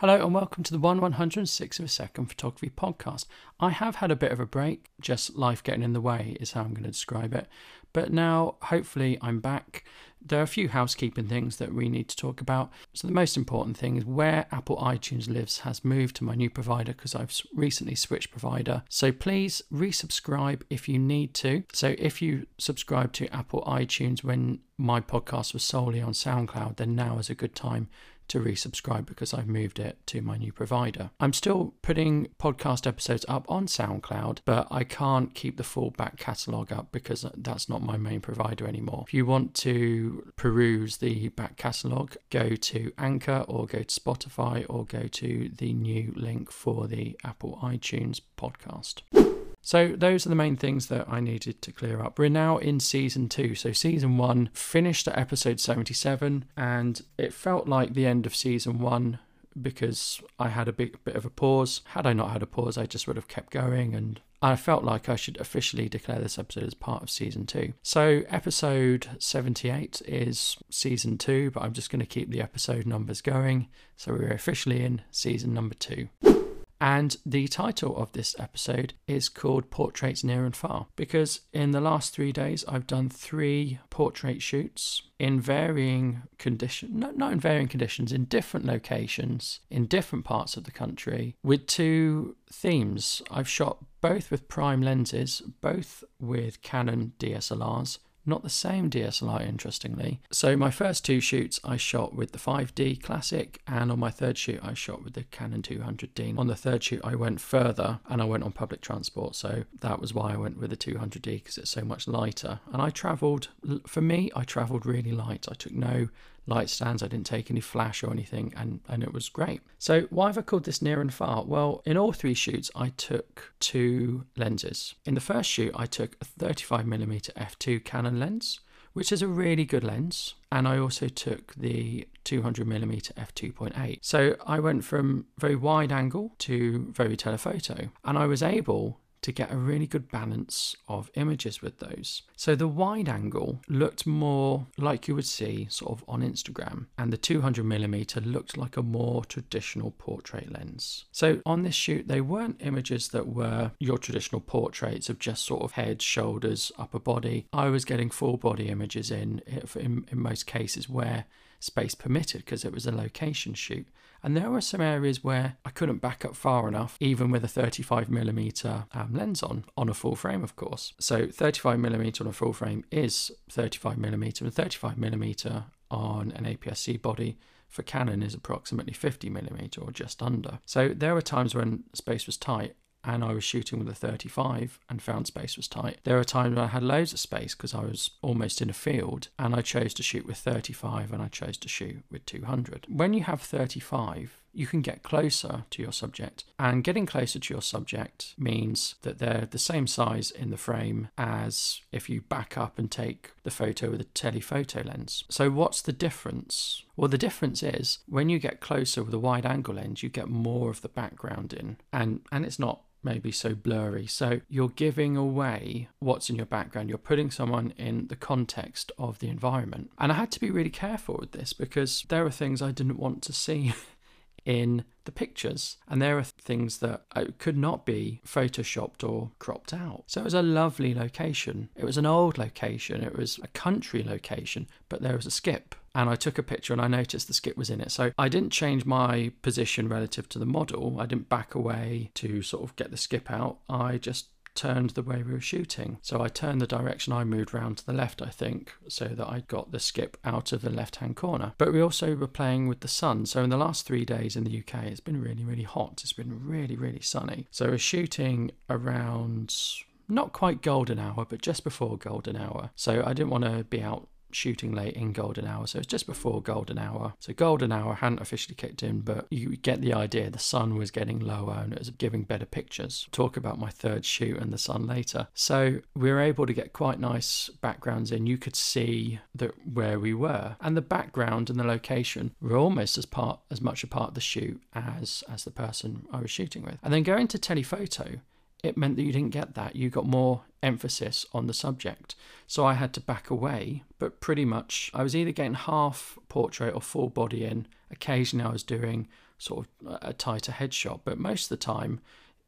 Hello and welcome to the 1 106 of a second photography podcast. I have had a bit of a break, just life getting in the way is how I'm going to describe it. But now, hopefully, I'm back. There are a few housekeeping things that we need to talk about. So, the most important thing is where Apple iTunes lives has moved to my new provider because I've recently switched provider. So, please resubscribe if you need to. So, if you subscribe to Apple iTunes when my podcast was solely on SoundCloud, then now is a good time to resubscribe because I've moved it to my new provider. I'm still putting podcast episodes up on SoundCloud, but I can't keep the full back catalogue up because that's not my main provider anymore. If you want to peruse the back catalogue, go to Anchor or go to Spotify or go to the new link for the Apple iTunes podcast. So, those are the main things that I needed to clear up. We're now in season two. So, season one finished at episode 77, and it felt like the end of season one because I had a big bit of a pause. Had I not had a pause, I just would have kept going and I felt like I should officially declare this episode as part of season two. So, episode 78 is season two, but I'm just going to keep the episode numbers going. So, we're officially in season number two. And the title of this episode is called Portraits Near and Far because in the last three days I've done three portrait shoots in varying conditions, not, not in varying conditions, in different locations, in different parts of the country, with two themes. I've shot both with prime lenses, both with Canon DSLRs, not the same DSLR, interestingly. So, my first two shoots I shot with the 5D Classic, and on my third shoot, I shot with the Canon 200D. On the third shoot, I went further and I went on public transport, so that was why I went with the 200D because it's so much lighter. And I traveled, for me, I traveled really light. I took no light stands. I didn't take any flash or anything, and, and it was great. So, why have I called this near and far? Well, in all three shoots, I took two lenses. In the first shoot, I took a 35mm f2 Canon lens, which is a really good lens. And I also took the 200mm f2.8. So I went from very wide angle to very telephoto, and I was able to get a really good balance of images with those. So the wide angle looked more like you would see sort of on Instagram, and the 200mm looked like a more traditional portrait lens. So on this shoot, they weren't images that were your traditional portraits of just sort of head, shoulders, upper body. I was getting full body images in, in, in most cases where space permitted because it was a location shoot. And there were some areas where I couldn't back up far enough, even with a 35mm um, lens on, on a full frame, of course. So 35mm on a full frame is 35mm, and 35mm on an APS-C body for Canon is approximately 50mm or just under. So there were times when space was tight and I was shooting with a 35 and found space was tight. There are times I had loads of space because I was almost in a field and I chose to shoot with 35 and I chose to shoot with 200. When you have 35, you can get closer to your subject. And getting closer to your subject means that they're the same size in the frame as if you back up and take the photo with a telephoto lens. So, what's the difference? Well, the difference is when you get closer with a wide angle lens, you get more of the background in. And, and it's not maybe so blurry. So you're giving away what's in your background. You're putting someone in the context of the environment. And I had to be really careful with this because there are things I didn't want to see in the pictures. And there are things that uh, could not be photoshopped or cropped out. So it was a lovely location. It was an old location, it was a country location, but there was a skip and I took a picture and I noticed the skip was in it. So I didn't change my position relative to the model. I didn't back away to sort of get the skip out. I just turned the way we were shooting. So I turned the direction I moved round to the left, I think, so that I got the skip out of the left hand corner. But we also were playing with the sun. So in the last three days in the UK, it's been really, really hot. It's been really, really sunny. So we're shooting around not quite golden hour, but just before golden hour. So I didn't want to be out shooting late in golden hour so it's just before golden hour. So golden hour hadn't officially kicked in but you get the idea the sun was getting lower and it was giving better pictures. Talk about my third shoot and the sun later. So we were able to get quite nice backgrounds in. You could see that where we were. And the background and the location were almost as part as much a part of the shoot as as the person i was shooting with. And then going to telephoto it meant that you didn't get that. You got more emphasis on the subject. So I had to back away, but pretty much I was either getting half portrait or full body in. Occasionally I was doing sort of a tighter headshot. But most of the time,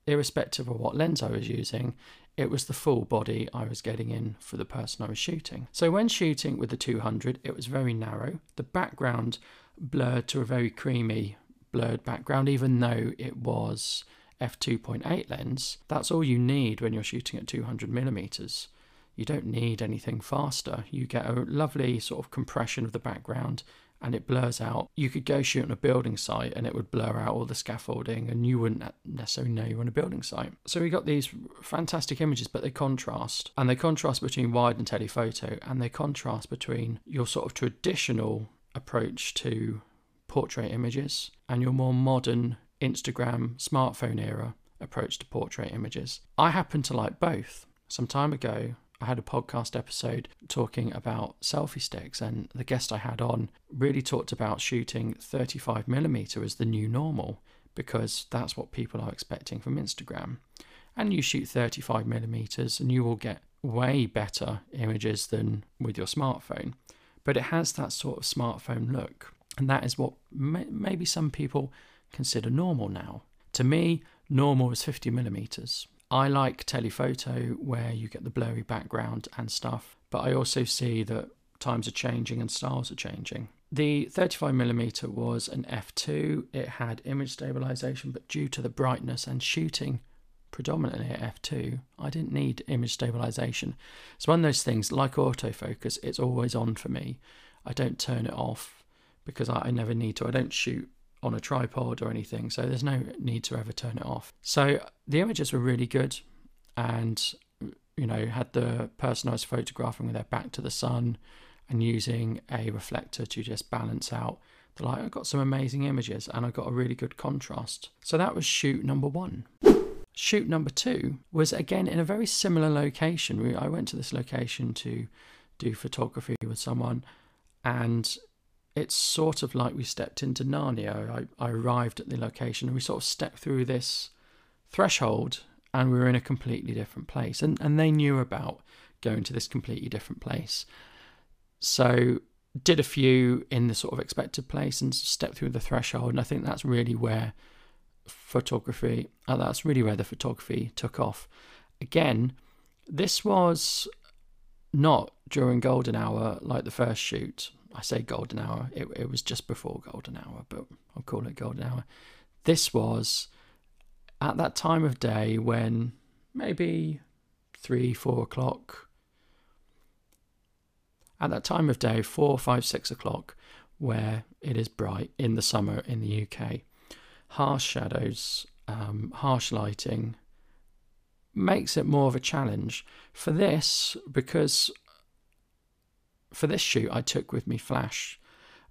irrespective of what lens I was using, it was the full body I was getting in for the person I was shooting. So when shooting with the 200, it was very narrow. The background blurred to a very creamy blurred background, even though it was f2.8 lens. That's all you need when you're shooting at 200 millimeters. You don't need anything faster. You get a lovely sort of compression of the background and it blurs out. You could go shoot on a building site and it would blur out all the scaffolding and you wouldn't necessarily know you're on a building site. So we got these fantastic images, but they contrast. And they contrast between wide and telephoto and they contrast between your sort of traditional approach to portrait images and your more modern Instagram smartphone era approach to portrait images. I happen to like both. Some time ago, I had a podcast episode talking about selfie sticks, and the guest I had on really talked about shooting 35mm as the new normal because that's what people are expecting from Instagram. And you shoot 35mm, and you will get way better images than with your smartphone. But it has that sort of smartphone look, and that is what may- maybe some people consider normal now. To me, normal is 50mm. I like telephoto where you get the blurry background and stuff, but I also see that times are changing and styles are changing. The 35mm was an f2, it had image stabilization, but due to the brightness and shooting predominantly at f2, I didn't need image stabilization. It's one of those things like autofocus, it's always on for me. I don't turn it off because I, I never need to. I don't shoot on a tripod or anything, so there's no need to ever turn it off. So the images were really good, and you know had the person I was photographing with their back to the sun and using a reflector to just balance out the light. I got some amazing images and I got a really good contrast. So that was shoot number one. Shoot number two was again in a very similar location. I went to this location to do photography with someone, and it's sort of like we stepped into Narnia. I, I arrived at the location and we sort of stepped through this threshold and we were in a completely different place. And, and they knew about going to this completely different place. So did a few in the sort of expected place and stepped through the threshold. And I think that's really where photography, uh, that's really where the photography took off. Again, this was not during golden hour like the first shoot. I say golden hour, it, it was just before golden hour, but I'll call it golden hour. This was at that time of day when maybe three, four o'clock, at that time of day, four, five, six o'clock, where it is bright in the summer in the UK, harsh shadows, um, harsh lighting makes it more of a challenge. For this, because for this shoot, I took with me flash,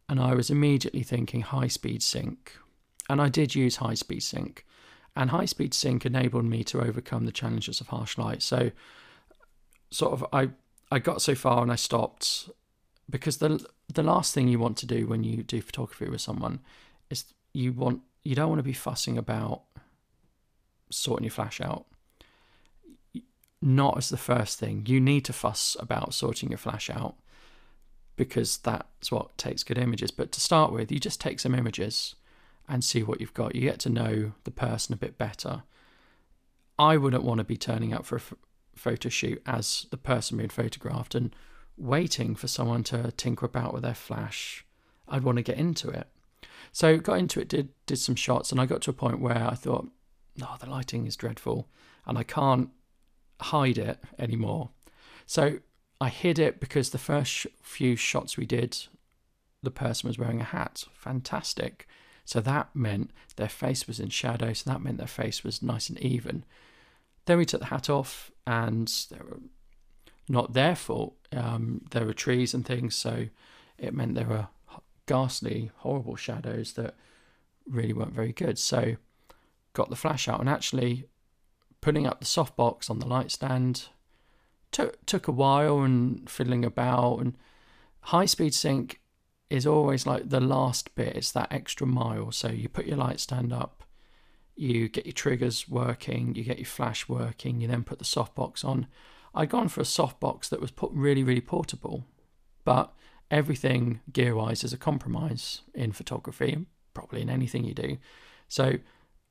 and I was immediately thinking high speed sync, and I did use high speed sync, and high speed sync enabled me to overcome the challenges of harsh light. So, sort of, I I got so far and I stopped because the the last thing you want to do when you do photography with someone is you want you don't want to be fussing about sorting your flash out not as the first thing. You need to fuss about sorting your flash out because that's what takes good images. But to start with, you just take some images and see what you've got. You get to know the person a bit better. I wouldn't want to be turning up for a photo shoot as the person being photographed and waiting for someone to tinker about with their flash. I'd want to get into it. So got into it, did did some shots, and I got to a point where I thought, "No, oh, the lighting is dreadful, and I can't hide it anymore." So I hid it because the first few shots we did, the person was wearing a hat. Fantastic. So that meant their face was in shadow, so that meant their face was nice and even. Then we took the hat off, and they were not their fault. Um, there were trees and things, so it meant there were ghastly, horrible shadows that really weren't very good. So got the flash out and actually putting up the softbox on the light stand took took a while and fiddling about and high speed sync is always like the last bit it's that extra mile so you put your light stand up you get your triggers working you get your flash working you then put the softbox on i'd gone for a softbox that was put really really portable but everything gear wise is a compromise in photography probably in anything you do. So,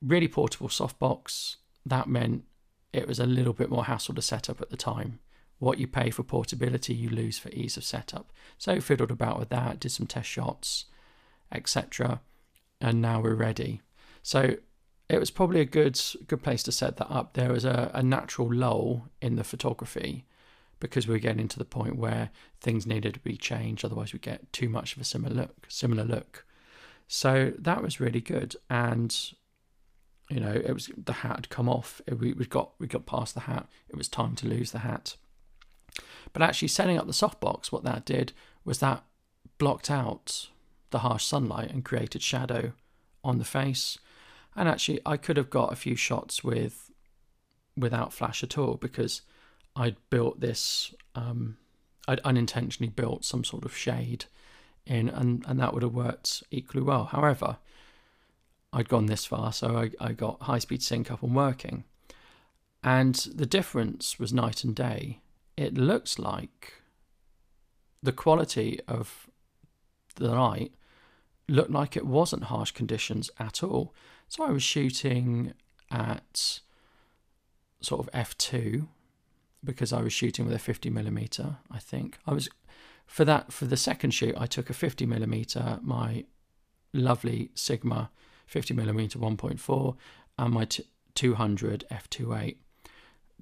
really portable softbox. That meant it was a little bit more hassle to set up at the time. What you pay for portability, you lose for ease of setup. So, fiddled about with that, did some test shots, etc. And now we're ready. So, it was probably a good good place to set that up. There was a, a natural lull in the photography because we were getting to the point where things needed to be changed. Otherwise, we get too much of a similar look. Similar look. So that was really good, and you know, it was the hat had come off. We we got we got past the hat. It was time to lose the hat. But actually, setting up the softbox, what that did was that blocked out the harsh sunlight and created shadow on the face. And actually, I could have got a few shots with without flash at all because I'd built this. Um, I'd unintentionally built some sort of shade in, and and that would have worked equally well. However, I'd gone this far, so I, I got high speed sync up and working, and the difference was night and day. It looks like the quality of the light looked like it wasn't harsh conditions at all. So I was shooting at sort of f2 because I was shooting with a 50 millimeter. I think I was for that for the second shoot. I took a 50 millimeter, my lovely Sigma 50 millimeter 1.4, and my t- 200 f2.8.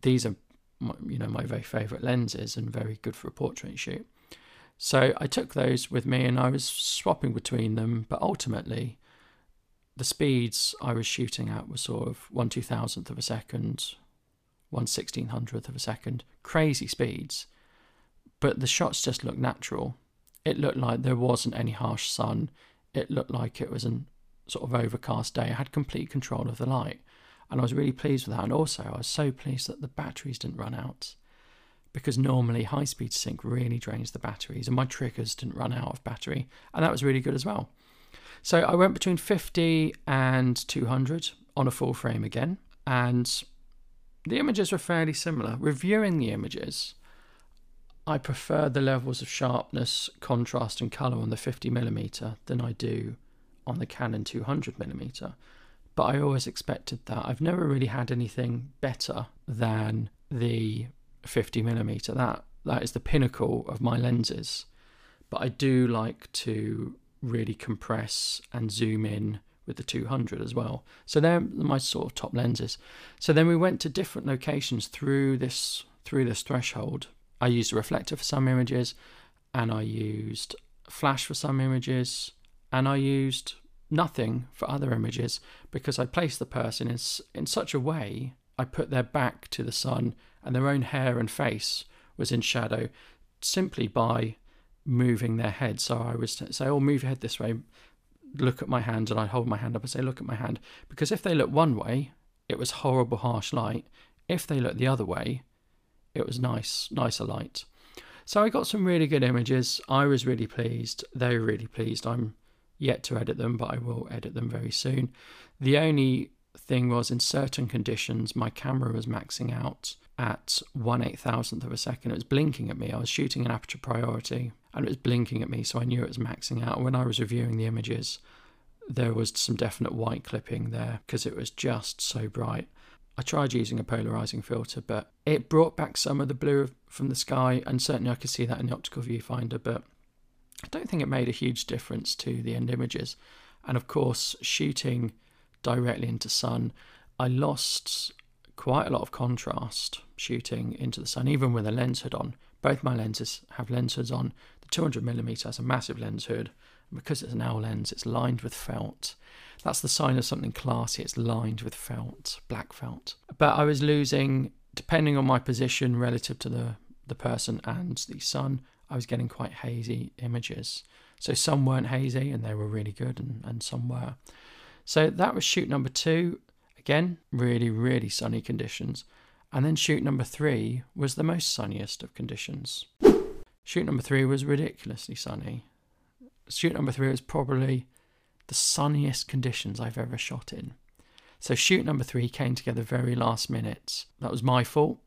These are my, you know my very favorite lenses and very good for a portrait shoot. So I took those with me and I was swapping between them, but ultimately the speeds I was shooting at were sort of one two thousandth of a second, one sixteen hundredth of a second, crazy speeds. But the shots just looked natural. It looked like there wasn't any harsh sun. It looked like it was an sort of overcast day. I had complete control of the light, and I was really pleased with that. And also, I was so pleased that the batteries didn't run out because normally high speed sync really drains the batteries, and my triggers didn't run out of battery, and that was really good as well. So I went between 50 and 200 on a full frame again, and the images were fairly similar. Reviewing the images, I prefer the levels of sharpness, contrast, and color on the 50mm than I do on the Canon 200mm. But I always expected that. I've never really had anything better than the 50mm. That that is the pinnacle of my lenses. But I do like to really compress and zoom in with the 200 as well. So they're my sort of top lenses. So then we went to different locations through this through this threshold. I used a reflector for some images, and I used flash for some images, and I used nothing for other images because I placed the person in in such a way I put their back to the sun and their own hair and face was in shadow simply by moving their head. So I was say, "Oh, move your head this way." Look at my hand, and I'd hold my hand up and say, "Look at my hand." Because if they look one way, it was horrible, harsh light. If they look the other way, it was nice, nicer light. So I got some really good images. I was really pleased. They were really pleased. I'm yet to edit them, but I will edit them very soon. The only thing was, in certain conditions, my camera was maxing out at one eight thousandth of a second. It was blinking at me. I was shooting an aperture priority and it was blinking at me, so I knew it was maxing out. When I was reviewing the images, there was some definite white clipping there because it was just so bright. I tried using a polarizing filter, but it brought back some of the blue from the sky, and certainly I could see that in the optical viewfinder, but I don't think it made a huge difference to the end images. And of course, shooting directly into sun, I lost quite a lot of contrast shooting into the sun, even with a lens hood on. Both my lenses have lens hoods on. The 200mm has a massive lens hood. Because it's an L lens, it's lined with felt. That's the sign of something classy. It's lined with felt, black felt. But I was losing, depending on my position relative to the, the person and the sun, I was getting quite hazy images. So some weren't hazy and they were really good, and, and some were. So that was shoot number two. Again, really, really sunny conditions. And then shoot number three was the most sunniest of conditions. Shoot number three was ridiculously sunny. Shoot number three was probably the sunniest conditions I've ever shot in. So shoot number three came together very last minute. That was my fault.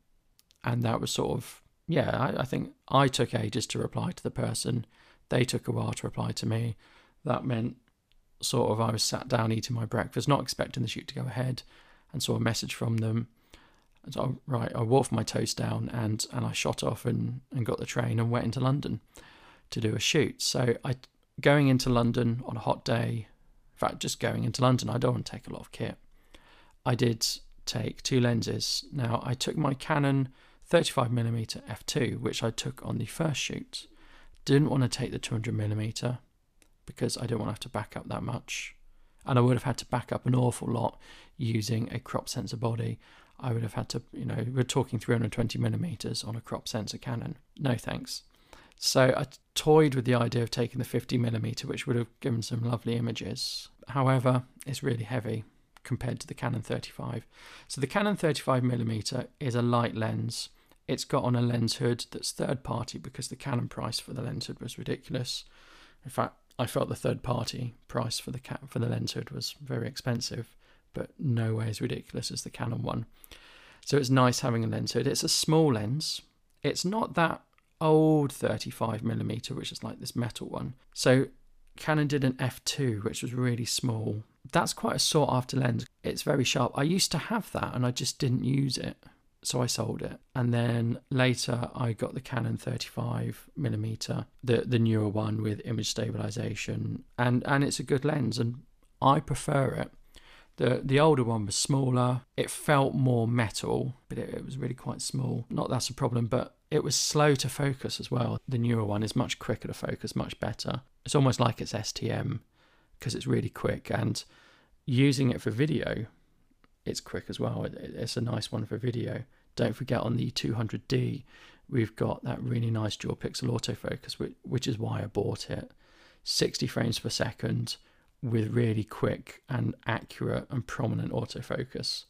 And that was sort of, yeah, I, I think I took ages to reply to the person. They took a while to reply to me. That meant sort of I was sat down eating my breakfast, not expecting the shoot to go ahead, and saw a message from them. And so right, I wolfed my toast down and and I shot off and and got the train and went into London to do a shoot. So I going into London on a hot day. In fact, just going into London, I don't want to take a lot of kit. I did take two lenses. Now I took my Canon 35mm f2, which I took on the first shoot. Didn't want to take the 200mm because I didn't want to have to back up that much. And I would have had to back up an awful lot using a crop sensor body. I would have had to, you know, we're talking 320 millimeters on a crop sensor Canon. No thanks. So I toyed with the idea of taking the 50 millimeter, which would have given some lovely images. However, it's really heavy compared to the Canon 35. So the Canon 35 millimeter is a light lens it's got on a lens hood that's third party because the Canon price for the lens hood was ridiculous. In fact, I felt the third party price for the for the lens hood was very expensive, but no way as ridiculous as the Canon one. So it's nice having a lens hood. It's a small lens. It's not that old 35 millimeter, which is like this metal one. So Canon did an f2, which was really small. That's quite a sought after lens. It's very sharp. I used to have that and I just didn't use it so I sold it. And then later I got the Canon 35 millimeter, the the newer one with image stabilization, and and it's a good lens, and I prefer it. The the older one was smaller. It felt more metal, but it, it was really quite small. Not that's a problem, but it was slow to focus as well. The newer one is much quicker to focus, much better. It's almost like it's STM because it's really quick and using it for video it's quick as well. It, it's a nice one for video. Don't forget on the 200D, we've got that really nice dual pixel autofocus, which, which is why I bought it. 60 frames per second with really quick and accurate and prominent autofocus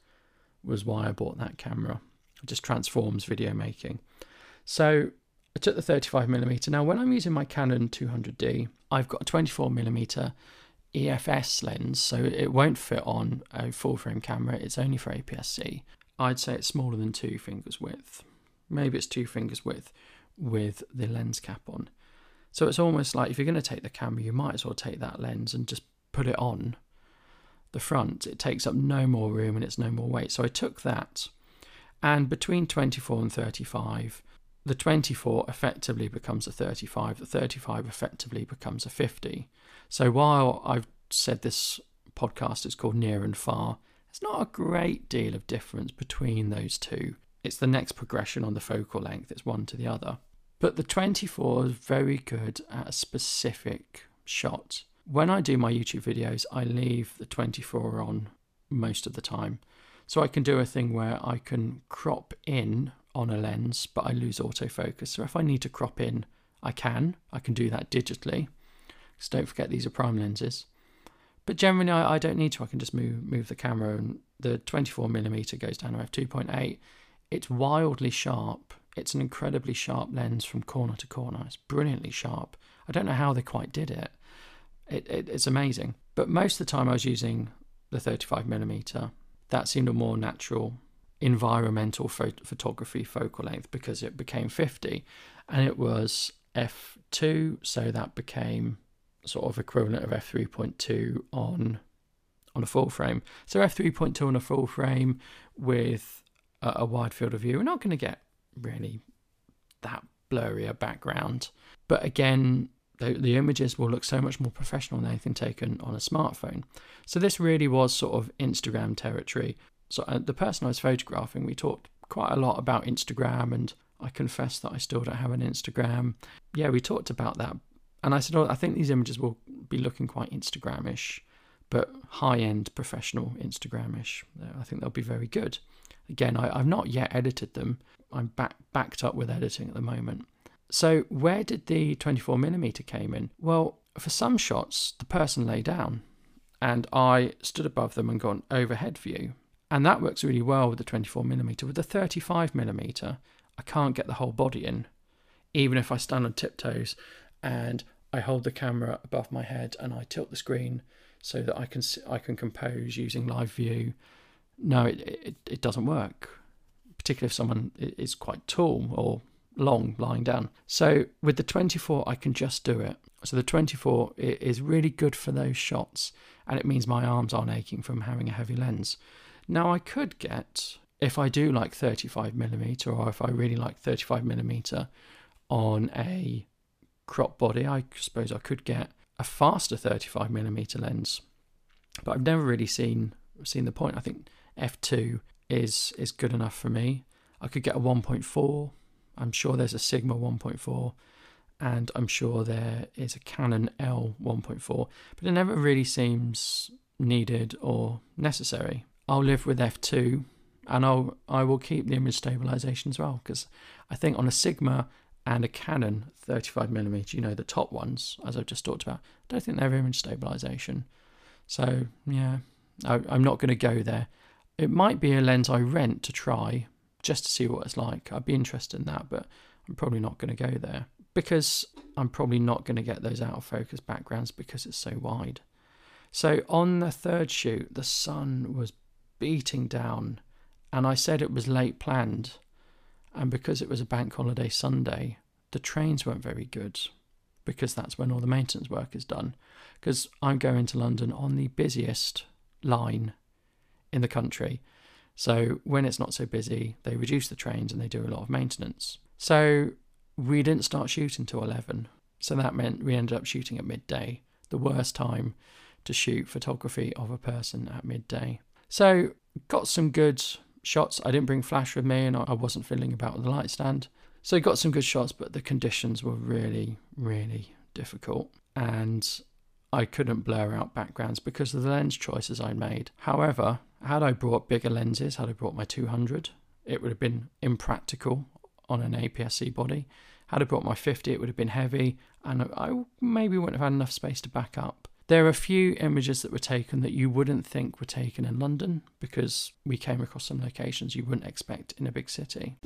was why I bought that camera. It just transforms video making. So I took the 35mm. Now, when I'm using my Canon 200D, I've got a 24mm EFS lens, so it won't fit on a full frame camera. It's only for APS-C. I'd say it's smaller than two fingers width. Maybe it's two fingers width with the lens cap on. So it's almost like if you're going to take the camera, you might as well take that lens and just put it on the front. It takes up no more room and it's no more weight. So I took that, and between 24 and 35, the 24 effectively becomes a 35, the 35 effectively becomes a 50. So while I've said this podcast is called Near and Far, there's not a great deal of difference between those two. It's the next progression on the focal length, it's one to the other. But the 24 is very good at a specific shot. When I do my YouTube videos, I leave the 24 on most of the time. So I can do a thing where I can crop in on a lens, but I lose autofocus. So if I need to crop in, I can. I can do that digitally. So don't forget these are prime lenses. But generally, I, I don't need to. I can just move move the camera, and the 24 millimeter goes down to f2.8. It's wildly sharp. It's an incredibly sharp lens from corner to corner. It's brilliantly sharp. I don't know how they quite did it. It, it it's amazing. But most of the time, I was using the 35 millimeter. That seemed a more natural environmental photography focal length because it became 50 and it was f2 so that became sort of equivalent of f3.2 on on a full frame. So f3.2 on a full frame with a, a wide field of view, we're not going to get really that blurry a background. But again, the, the images will look so much more professional than anything taken on a smartphone. So this really was sort of Instagram territory. So uh, the person I was photographing, we talked quite a lot about Instagram and I confess that I still don't have an Instagram. Yeah, we talked about that and I said, oh, I think these images will be looking quite Instagramish, but high end professional Instagramish. I think they'll be very good. Again, I, have not yet edited them. I'm back, backed up with editing at the moment. So where did the 24mm came in? Well, for some shots, the person lay down and I stood above them and got an overhead view. And that works really well with the 24mm. With the 35mm, I can't get the whole body in, even if I stand on tiptoes and I hold the camera above my head and I tilt the screen so that I can I can compose using live view. No, it, it, it doesn't work, particularly if someone is quite tall or long lying down. So with the 24, I can just do it. So the 24 is really good for those shots, and it means my arms aren't aching from having a heavy lens. Now I could get, if I do like 35 millimeter, or if I really like 35 millimeter on a crop body, I suppose I could get a faster 35 millimeter lens. But I've never really seen seen the point. I think f2 is is good enough for me. I could get a 1.4. I'm sure there's a Sigma 1.4 and I'm sure there is a Canon L 1.4, but it never really seems needed or necessary. I'll live with f2 and I'll I will keep the image stabilization as well because I think on a Sigma and a Canon 35mm, you know the top ones as I've just talked about, I don't think they have image stabilization. So yeah, I, I'm not going to go there. It might be a lens I rent to try just to see what it's like. I'd be interested in that, but I'm probably not going to go there because I'm probably not going to get those out of focus backgrounds because it's so wide. So on the third shoot, the sun was beating down, and I said it was late planned. And because it was a bank holiday Sunday, the trains weren't very good because that's when all the maintenance work is done. Because I'm going to London on the busiest line in the country. So when it's not so busy, they reduce the trains and they do a lot of maintenance. So we didn't start shooting till 11. So that meant we ended up shooting at midday, the worst time to shoot photography of a person at midday. So got some good shots. I didn't bring flash with me and I wasn't fiddling about with the light stand. So got some good shots, but the conditions were really, really difficult. And I couldn't blur out backgrounds because of the lens choices I made. However, had I brought bigger lenses, had I brought my 200, it would have been impractical on an APS-C body. Had I brought my 50, it would have been heavy, and I maybe wouldn't have had enough space to back up. There are a few images that were taken that you wouldn't think were taken in London because we came across some locations you wouldn't expect in a big city.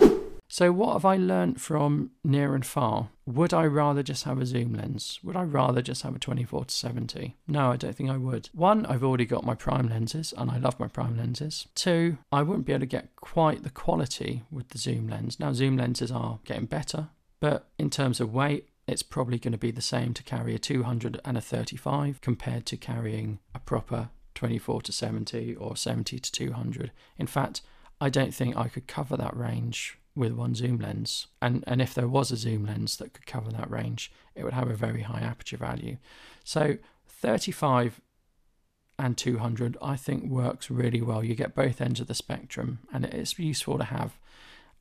So, what have I learnt from near and far? Would I rather just have a zoom lens? Would I rather just have a 24 to 70? No, I don't think I would. One, I've already got my prime lenses and I love my prime lenses. Two, I wouldn't be able to get quite the quality with the zoom lens. Now, zoom lenses are getting better, but in terms of weight, it's probably going to be the same to carry a 200 and a 35 compared to carrying a proper 24 to 70 or 70 to 200. In fact, I don't think I could cover that range with one zoom lens. And, and if there was a zoom lens that could cover that range, it would have a very high aperture value. So 35 and 200, I think, works really well. You get both ends of the spectrum, and it's useful to have.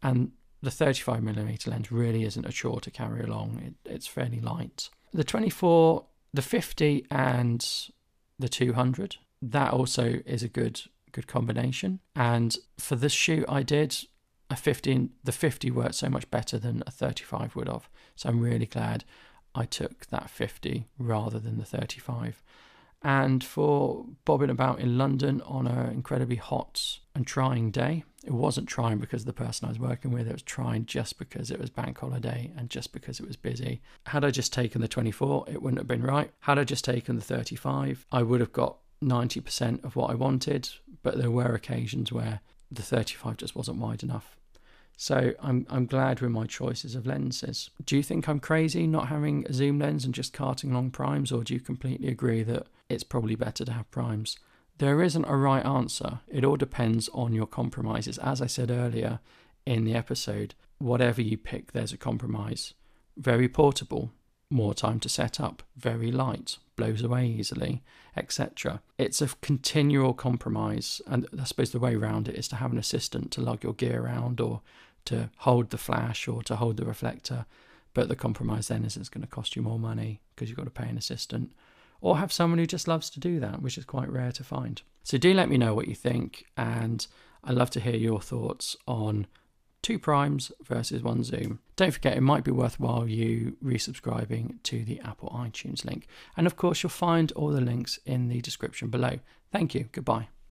And the 35 millimeter lens really isn't a chore to carry along. It, it's fairly light. The 24, the 50, and the 200, that also is a good good combination. And for this shoot I did, a 15 the 50 worked so much better than a 35 would have so i'm really glad i took that 50 rather than the 35 and for bobbing about in london on an incredibly hot and trying day it wasn't trying because the person i was working with it was trying just because it was bank holiday and just because it was busy. Had i just taken the 24 it wouldn't have been right. Had i just taken the 35 i would have got 90% of what i wanted but there were occasions where the 35 just wasn't wide enough so I'm I'm glad with my choices of lenses. Do you think I'm crazy not having a zoom lens and just carting along primes, or do you completely agree that it's probably better to have primes? There isn't a right answer. It all depends on your compromises. As I said earlier in the episode, whatever you pick, there's a compromise. Very portable, more time to set up, very light, blows away easily, etc. It's a continual compromise, and I suppose the way around it is to have an assistant to lug your gear around or to hold the flash or to hold the reflector. But the compromise then is it's going to cost you more money because you've got to pay an assistant or have someone who just loves to do that, which is quite rare to find. So do let me know what you think, and I'd love to hear your thoughts on two primes versus one zoom. Don't forget, it might be worthwhile you resubscribing to the Apple iTunes link. And of course, you'll find all the links in the description below. Thank you. Goodbye.